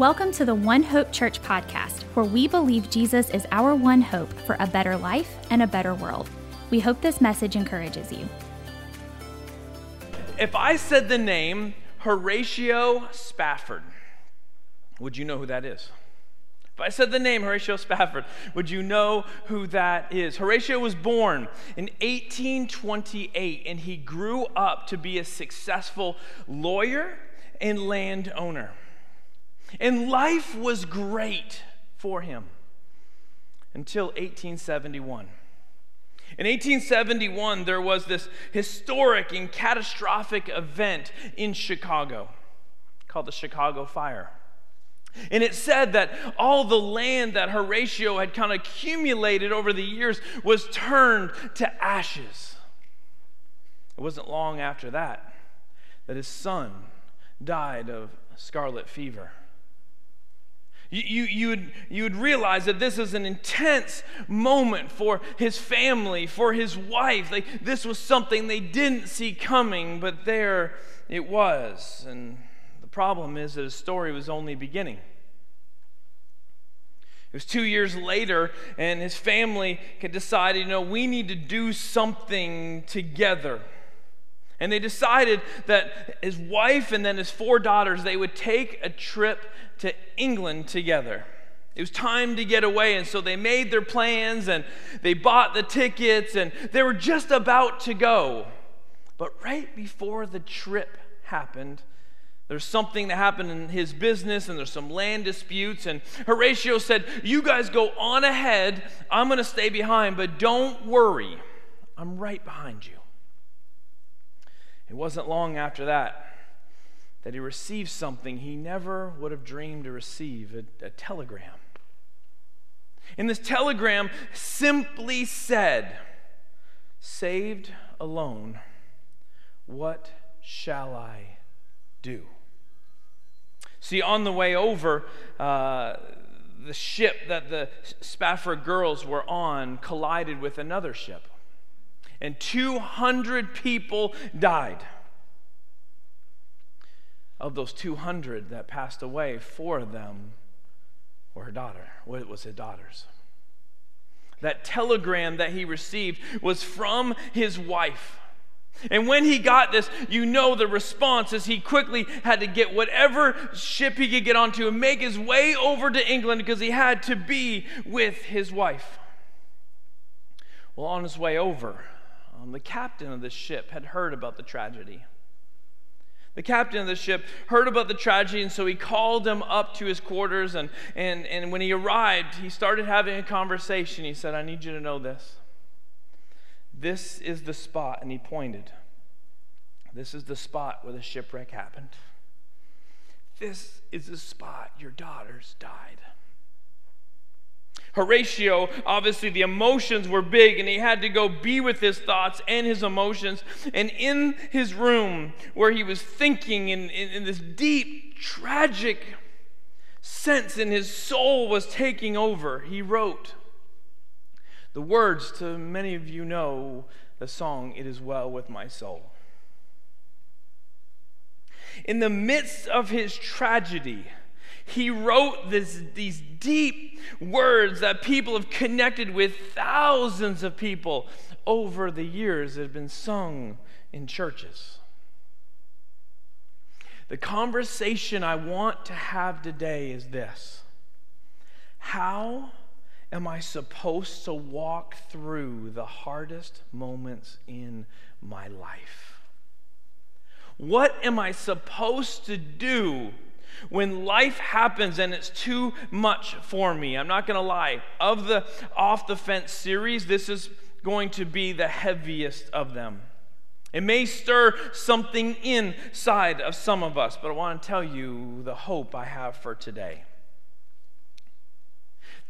Welcome to the One Hope Church podcast, where we believe Jesus is our one hope for a better life and a better world. We hope this message encourages you. If I said the name Horatio Spafford, would you know who that is? If I said the name Horatio Spafford, would you know who that is? Horatio was born in 1828 and he grew up to be a successful lawyer and landowner. And life was great for him until 1871. In 1871, there was this historic and catastrophic event in Chicago called the Chicago Fire. And it said that all the land that Horatio had kind of accumulated over the years was turned to ashes. It wasn't long after that that his son died of scarlet fever. You, you, would, you would realize that this is an intense moment for his family, for his wife. Like, this was something they didn't see coming, but there it was. And the problem is that his story was only beginning. It was two years later, and his family had decided, you know, we need to do something together. And they decided that his wife and then his four daughters, they would take a trip to England together. It was time to get away, and so they made their plans and they bought the tickets and they were just about to go. But right before the trip happened, there's something that happened in his business, and there's some land disputes. And Horatio said, You guys go on ahead. I'm going to stay behind, but don't worry. I'm right behind you. It wasn't long after that that he received something he never would have dreamed to receive a, a telegram. And this telegram simply said, Saved alone, what shall I do? See, on the way over, uh, the ship that the Spafford girls were on collided with another ship, and 200 people died. Of those 200 that passed away, four of them were her daughter. What was his daughters? That telegram that he received was from his wife. And when he got this, you know the response is he quickly had to get whatever ship he could get onto and make his way over to England because he had to be with his wife. Well, on his way over, um, the captain of the ship had heard about the tragedy. The captain of the ship heard about the tragedy, and so he called him up to his quarters. And, and, and when he arrived, he started having a conversation. He said, I need you to know this. This is the spot, and he pointed. This is the spot where the shipwreck happened. This is the spot your daughters died. Horatio, obviously, the emotions were big, and he had to go be with his thoughts and his emotions. And in his room, where he was thinking in, in, in this deep, tragic sense, and his soul was taking over, he wrote the words to many of you know the song, It Is Well With My Soul. In the midst of his tragedy, he wrote this, these deep words that people have connected with thousands of people over the years that have been sung in churches. The conversation I want to have today is this How am I supposed to walk through the hardest moments in my life? What am I supposed to do when life happens and it's too much for me? I'm not going to lie. Of the Off the Fence series, this is going to be the heaviest of them. It may stir something inside of some of us, but I want to tell you the hope I have for today.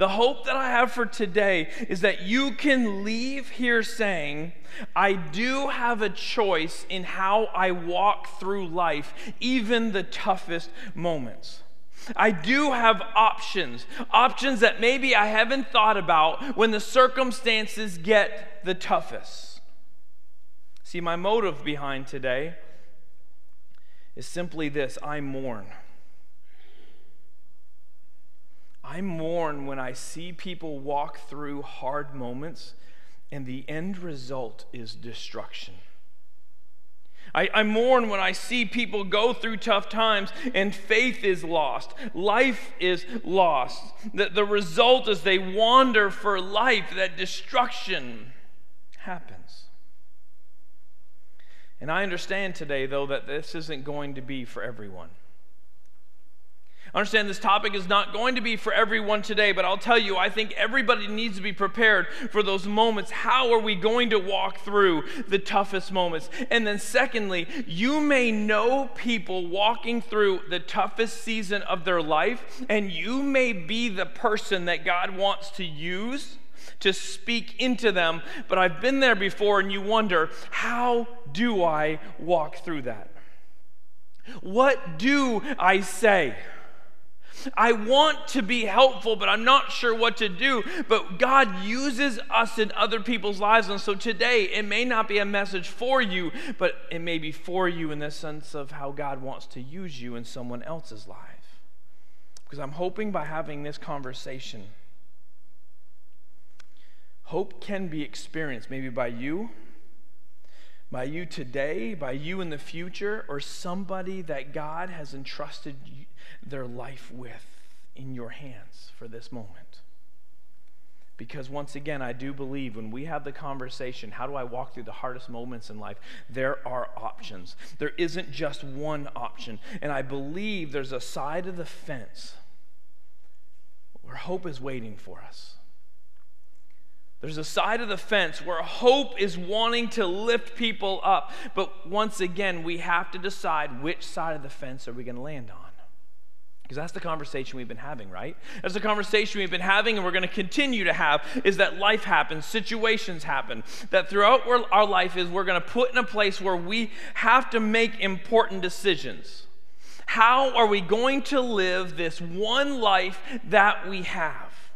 The hope that I have for today is that you can leave here saying, I do have a choice in how I walk through life, even the toughest moments. I do have options, options that maybe I haven't thought about when the circumstances get the toughest. See, my motive behind today is simply this I mourn. I mourn when I see people walk through hard moments and the end result is destruction. I, I, mourn when I see people go through tough times and faith is lost. Life is lost. That the result is they wander for life, that destruction happens. And I understand today, though, that this isn't going to be for everyone. Understand this topic is not going to be for everyone today, but I'll tell you, I think everybody needs to be prepared for those moments. How are we going to walk through the toughest moments? And then, secondly, you may know people walking through the toughest season of their life, and you may be the person that God wants to use to speak into them. But I've been there before, and you wonder, how do I walk through that? What do I say? I want to be helpful, but I'm not sure what to do. But God uses us in other people's lives. And so today, it may not be a message for you, but it may be for you in the sense of how God wants to use you in someone else's life. Because I'm hoping by having this conversation, hope can be experienced maybe by you by you today, by you in the future, or somebody that God has entrusted their life with in your hands for this moment. Because once again, I do believe when we have the conversation, how do I walk through the hardest moments in life? There are options. There isn't just one option. And I believe there's a side of the fence where hope is waiting for us. There's a side of the fence where hope is wanting to lift people up. But once again, we have to decide which side of the fence are we going to land on. Because that's the conversation we've been having, right? That's the conversation we've been having, and we're going to continue to have is that life happens, situations happen. That throughout our life is we're going to put in a place where we have to make important decisions. How are we going to live this one life that we have?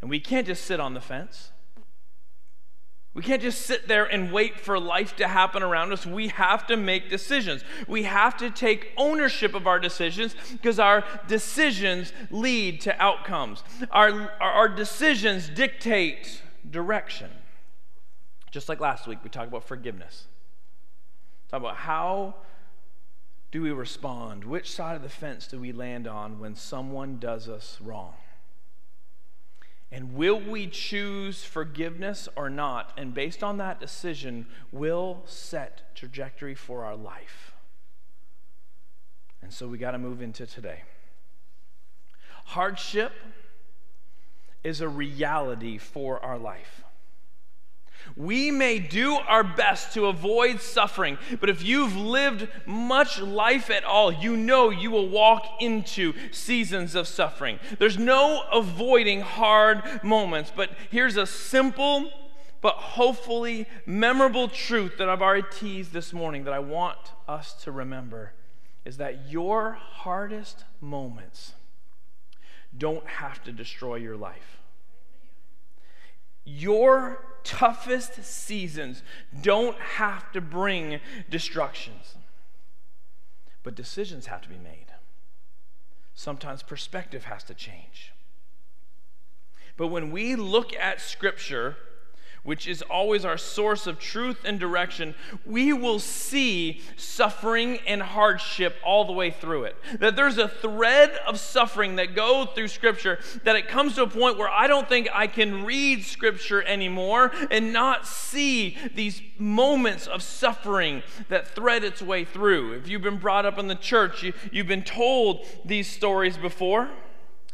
And we can't just sit on the fence. We can't just sit there and wait for life to happen around us. We have to make decisions. We have to take ownership of our decisions because our decisions lead to outcomes. Our, our decisions dictate direction. Just like last week, we talked about forgiveness. Talk about how do we respond? Which side of the fence do we land on when someone does us wrong? And will we choose forgiveness or not? And based on that decision, will set trajectory for our life. And so we got to move into today. Hardship is a reality for our life. We may do our best to avoid suffering, but if you've lived much life at all, you know you will walk into seasons of suffering. There's no avoiding hard moments, but here's a simple but hopefully memorable truth that I've already teased this morning that I want us to remember is that your hardest moments don't have to destroy your life. Your toughest seasons don't have to bring destructions, but decisions have to be made. Sometimes perspective has to change. But when we look at Scripture, which is always our source of truth and direction, we will see suffering and hardship all the way through it. That there's a thread of suffering that goes through Scripture that it comes to a point where I don't think I can read Scripture anymore and not see these moments of suffering that thread its way through. If you've been brought up in the church, you, you've been told these stories before.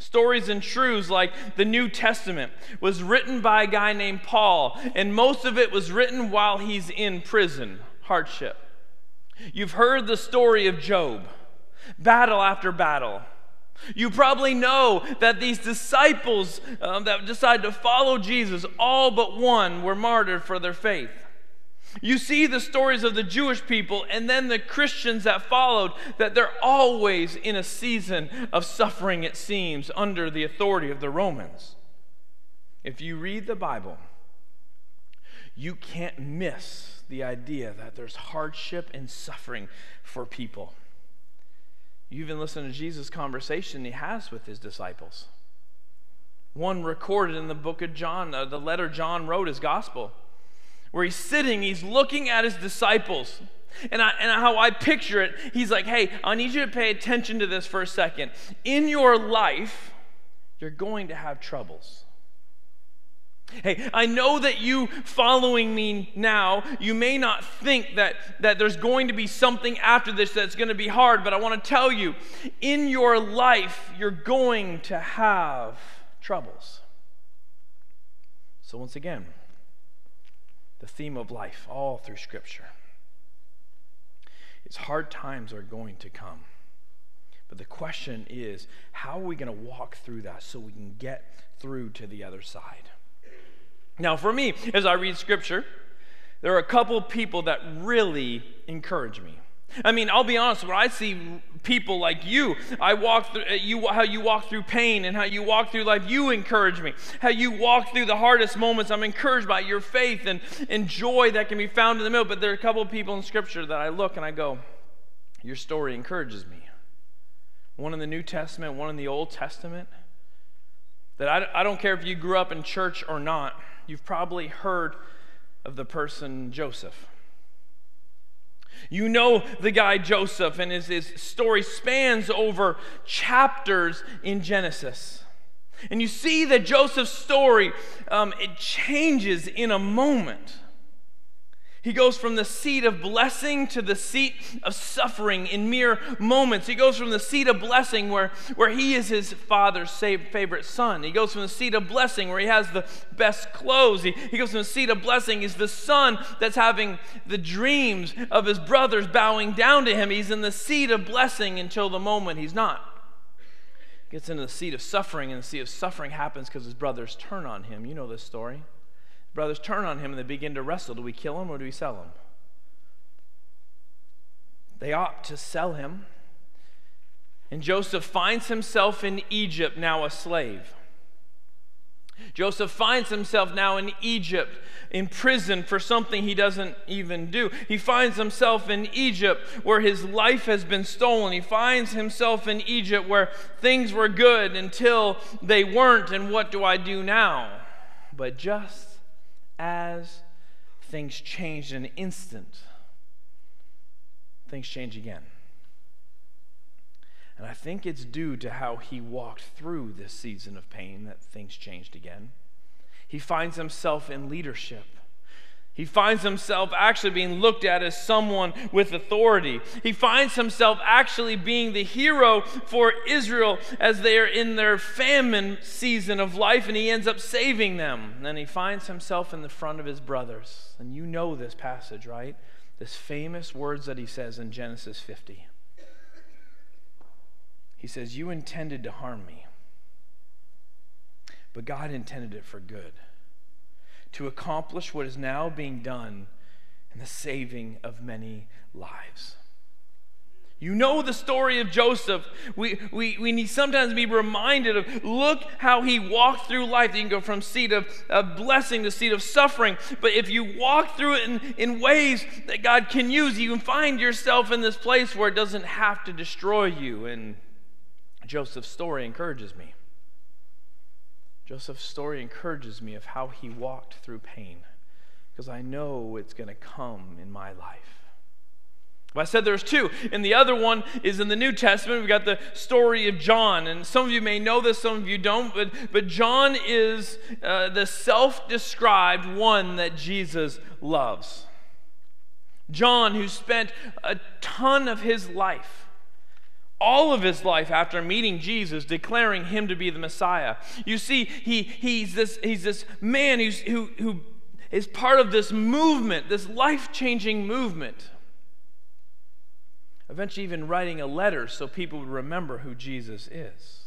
Stories and truths like the New Testament was written by a guy named Paul, and most of it was written while he's in prison, hardship. You've heard the story of Job, battle after battle. You probably know that these disciples um, that decided to follow Jesus, all but one, were martyred for their faith. You see the stories of the Jewish people and then the Christians that followed, that they're always in a season of suffering, it seems, under the authority of the Romans. If you read the Bible, you can't miss the idea that there's hardship and suffering for people. You even listen to Jesus' conversation he has with his disciples. One recorded in the book of John, uh, the letter John wrote his gospel, where he's sitting, he's looking at his disciples. And, I, and how I picture it, he's like, hey, I need you to pay attention to this for a second. In your life, you're going to have troubles. Hey, I know that you following me now, you may not think that, that there's going to be something after this that's going to be hard, but I want to tell you in your life, you're going to have troubles. So, once again, the theme of life all through Scripture is hard times are going to come. But the question is, how are we going to walk through that so we can get through to the other side? Now, for me, as I read scripture, there are a couple people that really encourage me. I mean, I'll be honest, when I see people like you, I walk through uh, you how you walk through pain and how you walk through life, you encourage me. How you walk through the hardest moments, I'm encouraged by your faith and, and joy that can be found in the middle. But there are a couple of people in scripture that I look and I go, Your story encourages me. One in the New Testament, one in the Old Testament. That I, I don't care if you grew up in church or not You've probably heard of the person Joseph. You know the guy Joseph, and his, his story spans over chapters in Genesis. And you see that Joseph's story, um, it changes in a moment. He goes from the seat of blessing to the seat of suffering in mere moments. He goes from the seat of blessing where, where he is his father's favorite son. He goes from the seat of blessing where he has the best clothes. He, he goes from the seat of blessing. He's the son that's having the dreams of his brothers bowing down to him. He's in the seat of blessing until the moment he's not. Gets into the seat of suffering, and the seat of suffering happens because his brothers turn on him. You know this story brothers turn on him and they begin to wrestle. Do we kill him or do we sell him? They opt to sell him. And Joseph finds himself in Egypt, now a slave. Joseph finds himself now in Egypt, in prison for something he doesn't even do. He finds himself in Egypt where his life has been stolen. He finds himself in Egypt where things were good until they weren't, and what do I do now? But just as things change in an instant, things change again. And I think it's due to how he walked through this season of pain that things changed again. He finds himself in leadership. He finds himself actually being looked at as someone with authority. He finds himself actually being the hero for Israel as they are in their famine season of life, and he ends up saving them. And then he finds himself in the front of his brothers. And you know this passage, right? This famous words that he says in Genesis 50. He says, You intended to harm me, but God intended it for good to accomplish what is now being done in the saving of many lives. You know the story of Joseph. We, we, we need sometimes be reminded of look how he walked through life. You can go from seat of, of blessing to seat of suffering. But if you walk through it in, in ways that God can use, you can find yourself in this place where it doesn't have to destroy you. And Joseph's story encourages me. Joseph's story encourages me of how he walked through pain because I know it's going to come in my life. I said there's two, and the other one is in the New Testament. We've got the story of John, and some of you may know this, some of you don't, but, but John is uh, the self described one that Jesus loves. John, who spent a ton of his life all of his life after meeting Jesus, declaring him to be the Messiah. You see, he, he's, this, he's this man who's, who, who is part of this movement, this life changing movement. Eventually, even writing a letter so people would remember who Jesus is.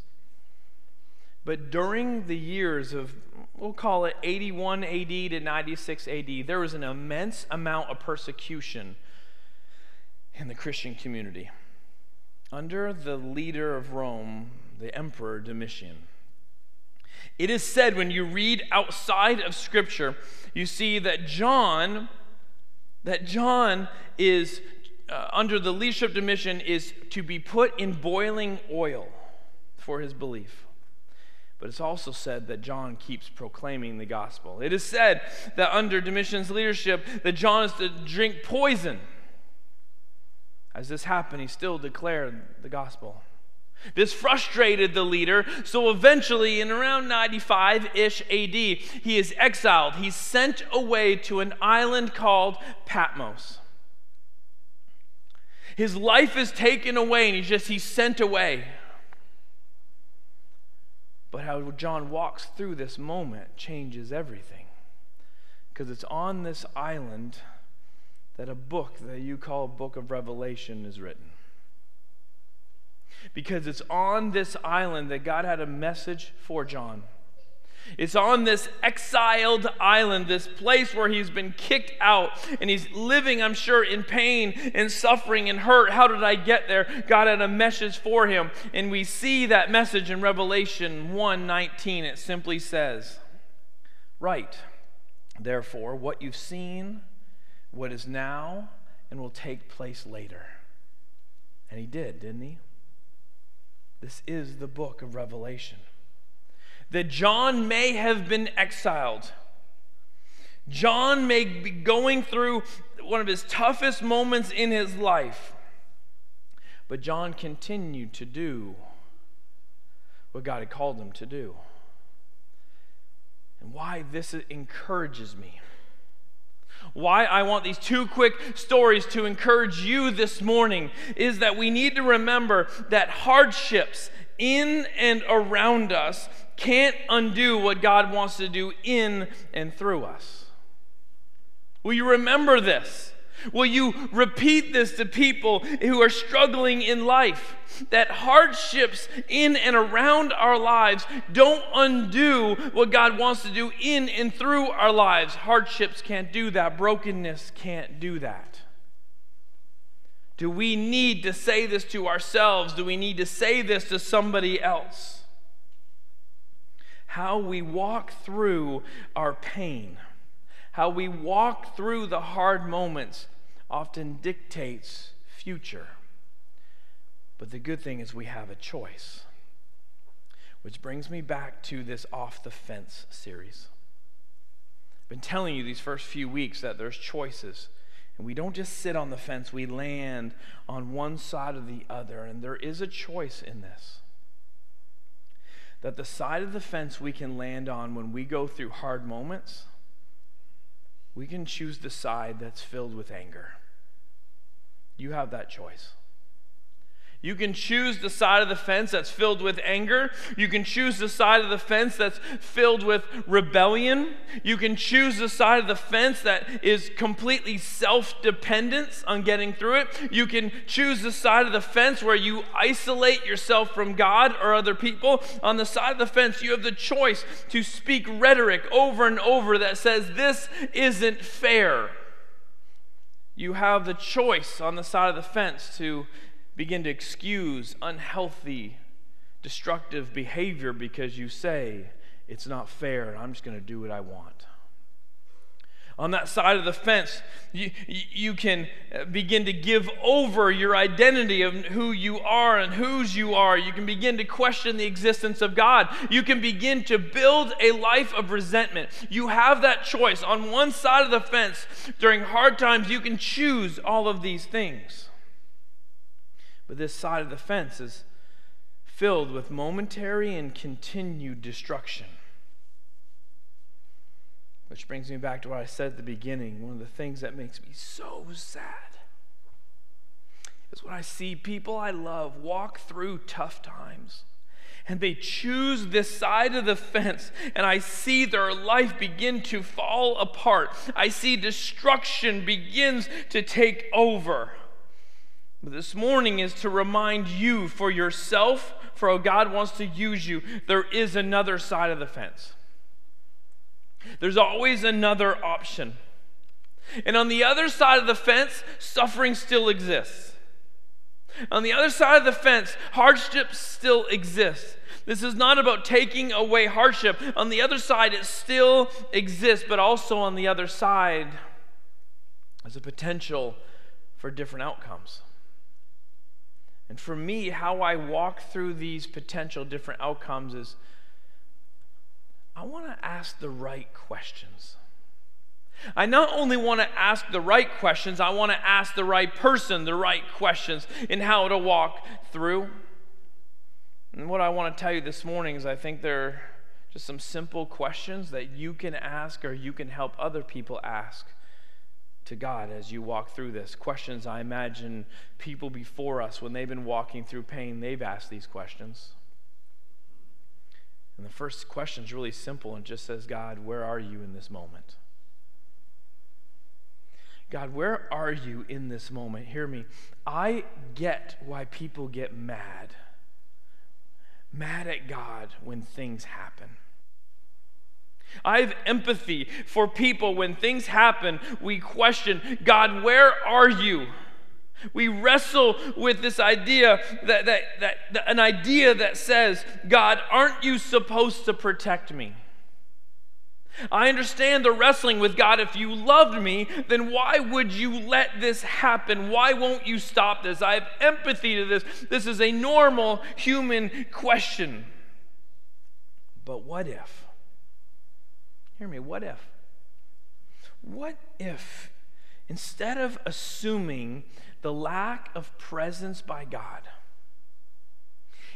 But during the years of, we'll call it 81 AD to 96 AD, there was an immense amount of persecution in the Christian community under the leader of Rome, the Emperor Domitian. It is said when you read outside of Scripture, you see that John, that John is uh, under the leadership Domitian is to be put in boiling oil for his belief. But it's also said that John keeps proclaiming the gospel. It is said that under Domitian's leadership that John is to drink poison. As this happened, he still declared the gospel. This frustrated the leader, so eventually, in around 95 ish AD, he is exiled. He's sent away to an island called Patmos. His life is taken away, and he's just he's sent away. But how John walks through this moment changes everything. Because it's on this island that a book that you call Book of Revelation is written. Because it's on this island that God had a message for John. It's on this exiled island, this place where he's been kicked out and he's living, I'm sure, in pain and suffering and hurt. How did I get there? God had a message for him. And we see that message in Revelation 1:19. It simply says, Write, therefore, what you've seen, what is now, and will take place later. And he did, didn't he? This is the book of Revelation that John may have been exiled. John may be going through one of his toughest moments in his life. But John continued to do what God had called him to do. And why this encourages me. Why I want these two quick stories to encourage you this morning is that we need to remember that hardships in and around us can't undo what God wants to do in and through us. Will you remember this? Will you repeat this to people who are struggling in life? That hardships in and around our lives don't undo what God wants to do in and through our lives. Hardships can't do that, brokenness can't do that. Do we need to say this to ourselves? Do we need to say this to somebody else? how we walk through our pain, how we walk through the hard moments, often dictates future. But the good thing is we have a choice. Which brings me back to this off the fence series. I've been telling you these first few weeks that there's choices. And we don't just sit on the fence, we land on one side or the other. And there is a choice in this that the side of the fence we can land on when we go through hard moments, we can choose the side that's filled with anger. You have that choice. You can choose the side of the fence that's filled with anger. You can choose the side of the fence that's filled with rebellion. You can choose the side of the fence that is completely self dependence on getting through it. You can choose the side of the fence where you isolate yourself from God or other people. On the side of the fence, you have the choice to speak rhetoric over and over that says, This isn't fair. You have the choice on the side of the fence to begin to excuse unhealthy, destructive behavior because you say it's not fair and I'm just going to do what I want. On that side of the fence, you, you can begin to give over your identity of who you are and whose you are. You can begin to question the existence of God. You can begin to build a life of resentment. You have that choice. On one side of the fence, during hard times, you can choose all of these things. But this side of the fence is filled with momentary and continued destruction. Which brings me back to what I said at the beginning. One of the things that makes me so sad is when I see people I love walk through tough times and they choose this side of the fence, and I see their life begin to fall apart. I see destruction begins to take over. This morning is to remind you for yourself, for how God wants to use you, there is another side of the fence. There's always another option. And on the other side of the fence, suffering still exists. On the other side of the fence, hardship still exists. This is not about taking away hardship. On the other side, it still exists, but also on the other side, there's a potential for different outcomes. And for me, how I walk through these potential different outcomes is I want to ask the right questions. I not only want to ask the right questions, I want to ask the right person the right questions in how to walk through. And what I want to tell you this morning is I think there are just some simple questions that you can ask or you can help other people ask to God as you walk through this. Questions I imagine people before us, when they've been walking through pain, they've asked these questions. And the first question is really simple and just says, God, where are you in this moment? God, where are you in this moment? Hear me. I get why people get mad. Mad at God when things happen. I have empathy for people when things happen. We question, God, where are you? We wrestle with this idea that, that, that, that, an idea that says, God, aren't you supposed to protect me? I understand the wrestling with God. If you loved me, then why would you let this happen? Why won't you stop this? I have empathy to this. This is a normal human question. But what if? Hear me, what if? What if instead of assuming the lack of presence by God,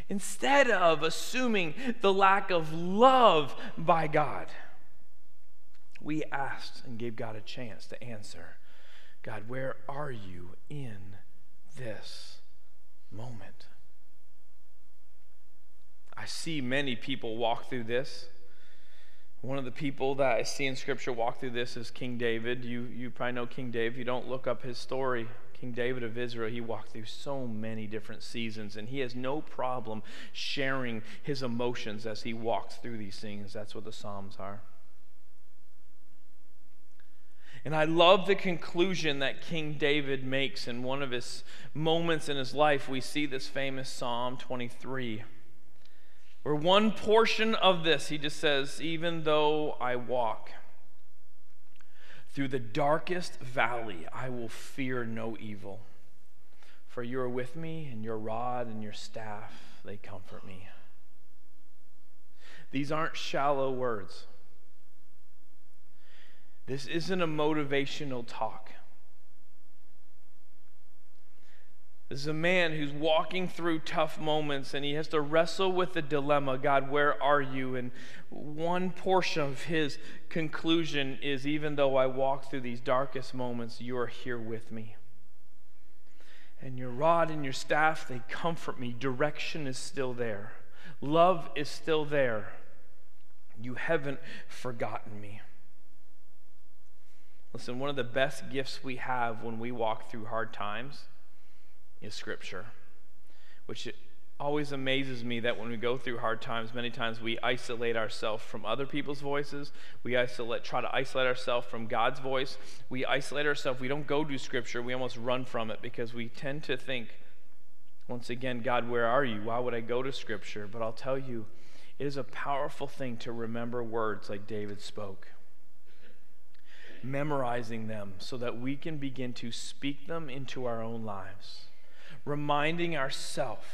instead of assuming the lack of love by God, we asked and gave God a chance to answer God, where are you in this moment? I see many people walk through this. One of the people that I see in Scripture walk through this is King David. You, you probably know King David. You don't look up his story. King David of Israel, he walked through so many different seasons, and he has no problem sharing his emotions as he walks through these things. That's what the Psalms are. And I love the conclusion that King David makes in one of his moments in his life. We see this famous Psalm 23, where one portion of this, he just says, Even though I walk through the darkest valley, I will fear no evil. For you are with me, and your rod and your staff, they comfort me. These aren't shallow words. This isn't a motivational talk. This is a man who's walking through tough moments and he has to wrestle with the dilemma God, where are you? And one portion of his conclusion is even though I walk through these darkest moments, you are here with me. And your rod and your staff, they comfort me. Direction is still there, love is still there. You haven't forgotten me. Listen, one of the best gifts we have when we walk through hard times is Scripture, which always amazes me that when we go through hard times, many times we isolate ourselves from other people's voices. We isolate, try to isolate ourselves from God's voice. We isolate ourselves. We don't go to Scripture. We almost run from it because we tend to think, once again, God, where are you? Why would I go to Scripture? But I'll tell you, it is a powerful thing to remember words like David spoke memorizing them so that we can begin to speak them into our own lives, reminding ourselves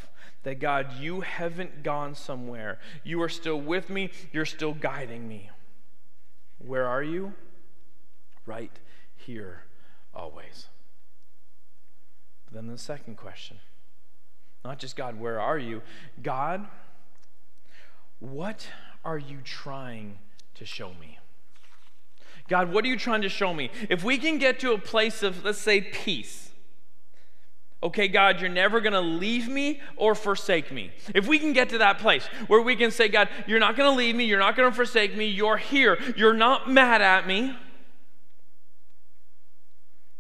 that God, you haven't gone somewhere. You are still with me, you're still guiding me. Where are you? Right here, always. But then the second question not just God, where are you? God, what are you trying to show me? God, what are you trying to show me? If we can get to a place of, let's say, peace, okay, God, you're never going to leave me or forsake me. If we can get to that place where we can say, God, you're not going to leave me, you're not going to forsake me, you're here, you're not mad at me,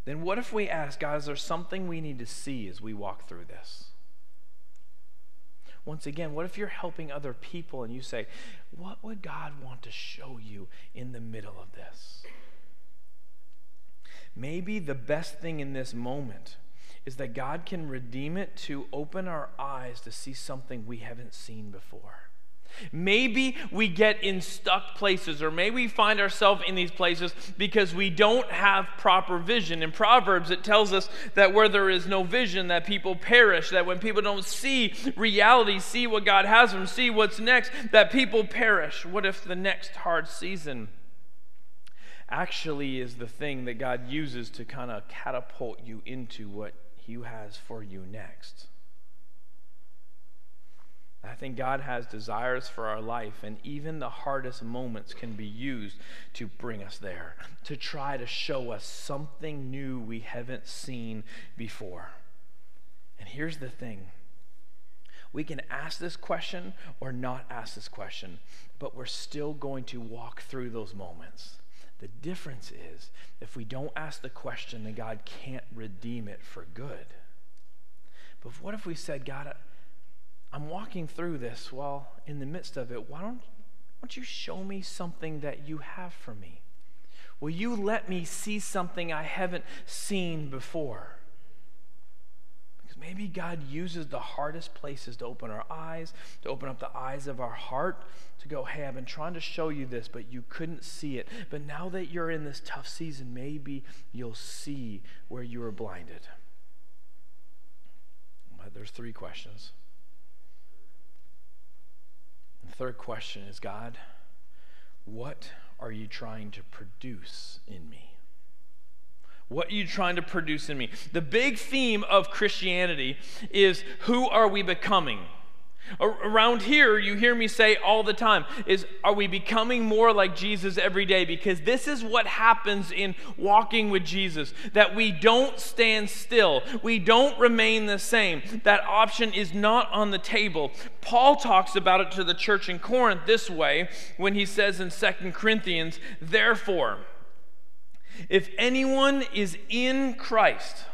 then what if we ask, God, is there something we need to see as we walk through this? Once again, what if you're helping other people and you say, What would God want to show you in the middle of this? Maybe the best thing in this moment is that God can redeem it to open our eyes to see something we haven't seen before. Maybe we get in stuck places, or maybe we find ourselves in these places because we don't have proper vision. In Proverbs, it tells us that where there is no vision, that people perish, that when people don't see reality, see what God has them, see what's next, that people perish. What if the next hard season actually is the thing that God uses to kind of catapult you into what He has for you next? I think God has desires for our life, and even the hardest moments can be used to bring us there, to try to show us something new we haven't seen before. And here's the thing we can ask this question or not ask this question, but we're still going to walk through those moments. The difference is if we don't ask the question, then God can't redeem it for good. But what if we said, God, I'm walking through this. while in the midst of it, why don't, why don't you show me something that you have for me? Will you let me see something I haven't seen before? Maybe God uses the hardest places to open our eyes, to open up the eyes of our heart, to go, hey, I've been trying to show you this, but you couldn't see it. But now that you're in this tough season, maybe you'll see where you were blinded. But there's three questions. The third question is God, what are you trying to produce in me? What are you trying to produce in me? The big theme of Christianity is who are we becoming? Around here, you hear me say all the time is are we becoming more like Jesus every day? Because this is what happens in walking with Jesus that we don't stand still, we don't remain the same. That option is not on the table. Paul talks about it to the church in Corinth this way when he says in Second Corinthians, therefore, if anyone is in Christ,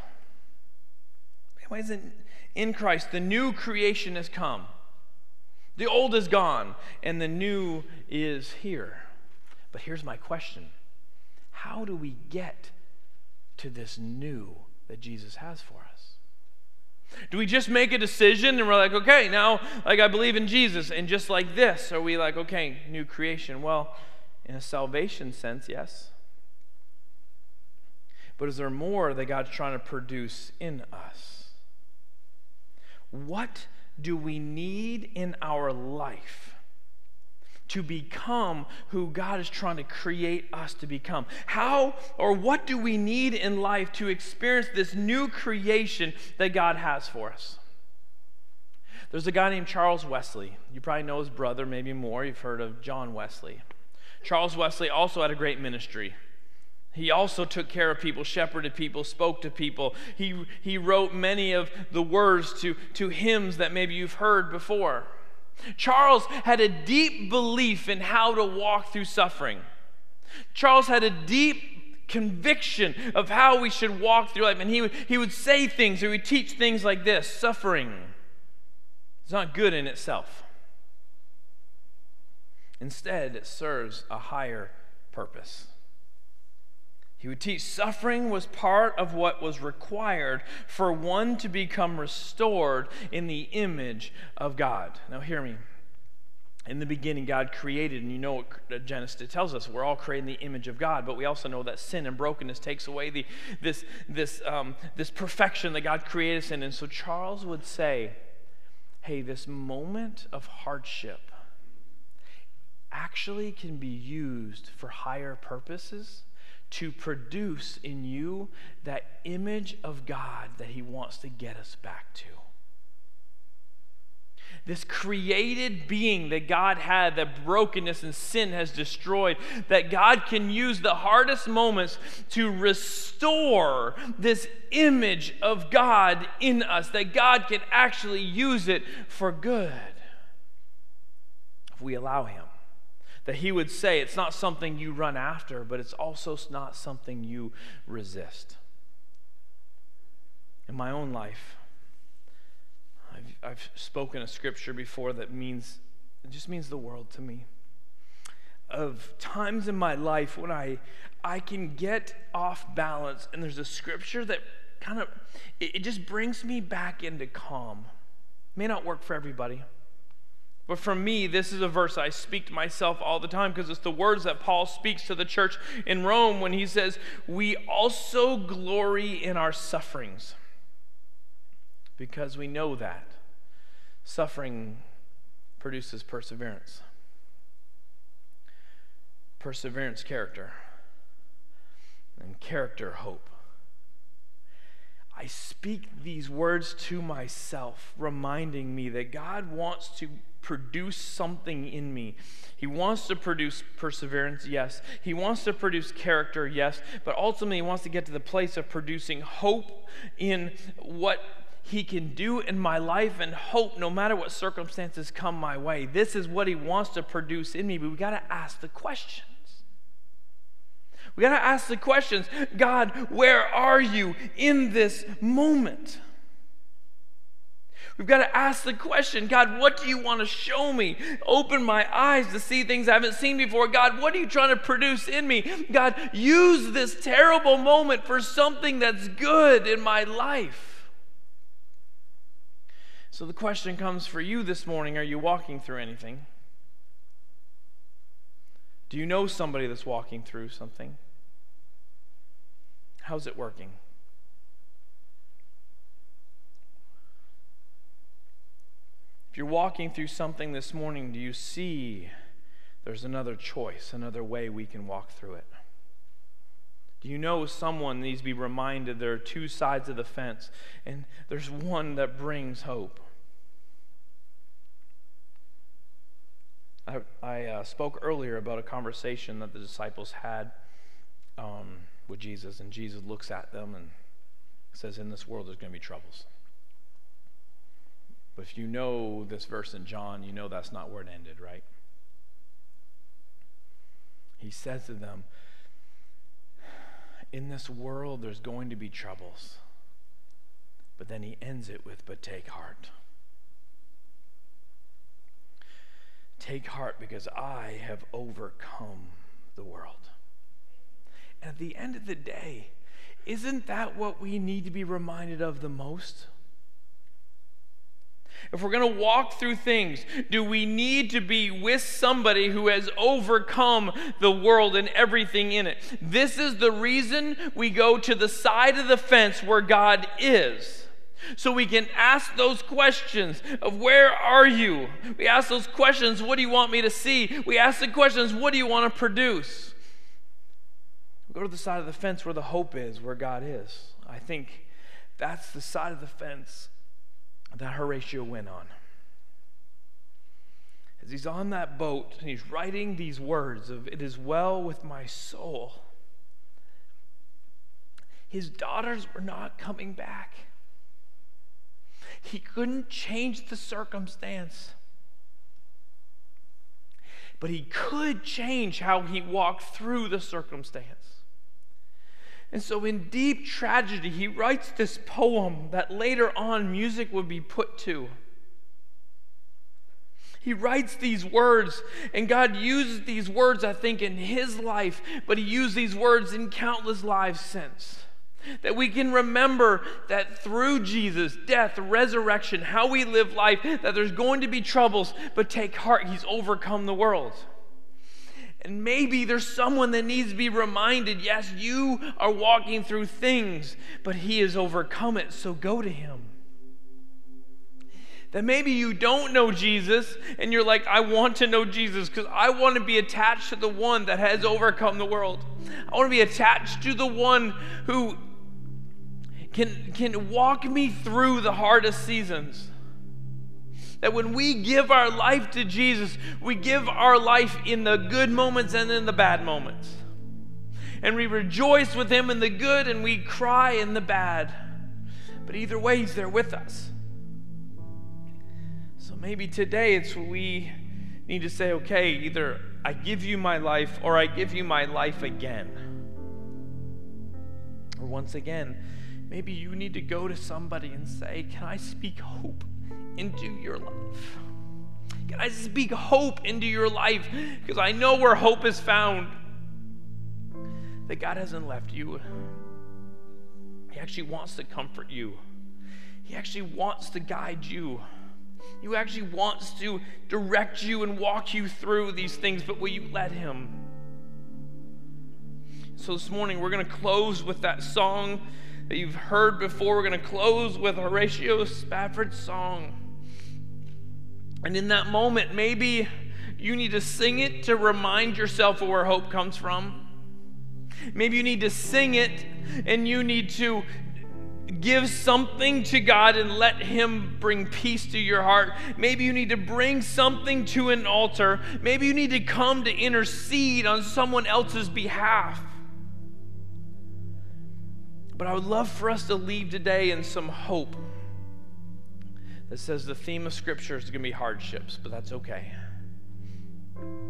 why is it in Christ? The new creation has come. The old is gone, and the new is here. But here's my question How do we get to this new that Jesus has for us? Do we just make a decision and we're like, okay, now, like, I believe in Jesus, and just like this? Are we like, okay, new creation? Well, in a salvation sense, yes. But is there more that God's trying to produce in us? What do we need in our life to become who God is trying to create us to become? How or what do we need in life to experience this new creation that God has for us? There's a guy named Charles Wesley. You probably know his brother, maybe more. You've heard of John Wesley. Charles Wesley also had a great ministry. He also took care of people, shepherded people, spoke to people. He, he wrote many of the words to, to hymns that maybe you've heard before. Charles had a deep belief in how to walk through suffering. Charles had a deep conviction of how we should walk through life. And he, he would say things, he would teach things like this suffering is not good in itself. Instead, it serves a higher purpose. He would teach suffering was part of what was required for one to become restored in the image of God. Now, hear me. In the beginning, God created, and you know what Genesis tells us, we're all created in the image of God, but we also know that sin and brokenness takes away the, this, this, um, this perfection that God created us in. And so Charles would say, hey, this moment of hardship actually can be used for higher purposes to produce in you that image of God that He wants to get us back to. This created being that God had, that brokenness and sin has destroyed, that God can use the hardest moments to restore this image of God in us, that God can actually use it for good if we allow Him that he would say it's not something you run after, but it's also not something you resist. In my own life, I've, I've spoken a scripture before that means, it just means the world to me. Of times in my life when I, I can get off balance, and there's a scripture that kind of, it, it just brings me back into calm. May not work for everybody. But for me, this is a verse I speak to myself all the time because it's the words that Paul speaks to the church in Rome when he says, We also glory in our sufferings because we know that suffering produces perseverance. Perseverance, character, and character, hope. I speak these words to myself, reminding me that God wants to produce something in me. He wants to produce perseverance, yes. He wants to produce character, yes. But ultimately, He wants to get to the place of producing hope in what He can do in my life and hope no matter what circumstances come my way. This is what He wants to produce in me, but we got to ask the questions. We got to ask the questions God, where are you in this moment? We've got to ask the question God, what do you want to show me? Open my eyes to see things I haven't seen before. God, what are you trying to produce in me? God, use this terrible moment for something that's good in my life. So the question comes for you this morning Are you walking through anything? Do you know somebody that's walking through something? How's it working? If you're walking through something this morning, do you see there's another choice, another way we can walk through it? Do you know someone needs to be reminded there are two sides of the fence, and there's one that brings hope? I, I uh, spoke earlier about a conversation that the disciples had um, with Jesus, and Jesus looks at them and says, In this world, there's going to be troubles. But if you know this verse in John, you know that's not where it ended, right? He says to them, In this world, there's going to be troubles. But then he ends it with, But take heart. Take heart because I have overcome the world. And at the end of the day, isn't that what we need to be reminded of the most? If we're going to walk through things, do we need to be with somebody who has overcome the world and everything in it? This is the reason we go to the side of the fence where God is. So we can ask those questions of where are you? We ask those questions, what do you want me to see? We ask the questions, what do you want to produce? We go to the side of the fence where the hope is, where God is. I think that's the side of the fence that Horatio went on. As he's on that boat and he's writing these words of, It is well with my soul, his daughters were not coming back. He couldn't change the circumstance. But he could change how he walked through the circumstance. And so, in deep tragedy, he writes this poem that later on music would be put to. He writes these words, and God uses these words, I think, in his life, but he used these words in countless lives since. That we can remember that through Jesus, death, resurrection, how we live life, that there's going to be troubles, but take heart, he's overcome the world. And maybe there's someone that needs to be reminded yes, you are walking through things, but He has overcome it, so go to Him. That maybe you don't know Jesus and you're like, I want to know Jesus because I want to be attached to the one that has overcome the world. I want to be attached to the one who can, can walk me through the hardest seasons. That when we give our life to Jesus, we give our life in the good moments and in the bad moments. And we rejoice with Him in the good and we cry in the bad. But either way, He's there with us. So maybe today it's we need to say, okay, either I give you my life or I give you my life again. Or once again, maybe you need to go to somebody and say, Can I speak hope into your life. Can I speak hope into your life? Because I know where hope is found. That God hasn't left you. He actually wants to comfort you. He actually wants to guide you. He actually wants to direct you and walk you through these things, but will you let Him? So this morning, we're going to close with that song that you've heard before. We're going to close with Horatio Spafford's song. And in that moment, maybe you need to sing it to remind yourself of where hope comes from. Maybe you need to sing it and you need to give something to God and let Him bring peace to your heart. Maybe you need to bring something to an altar. Maybe you need to come to intercede on someone else's behalf. But I would love for us to leave today in some hope that says the theme of Scripture is going to be hardships, but that's okay.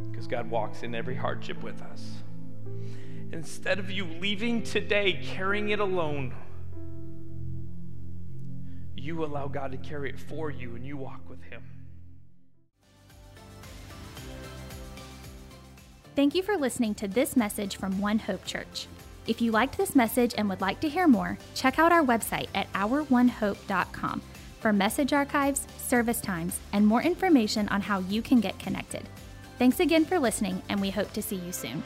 Because God walks in every hardship with us. Instead of you leaving today carrying it alone, you allow God to carry it for you and you walk with Him. Thank you for listening to this message from One Hope Church. If you liked this message and would like to hear more, check out our website at ouronehope.com for message archives, service times, and more information on how you can get connected. Thanks again for listening, and we hope to see you soon.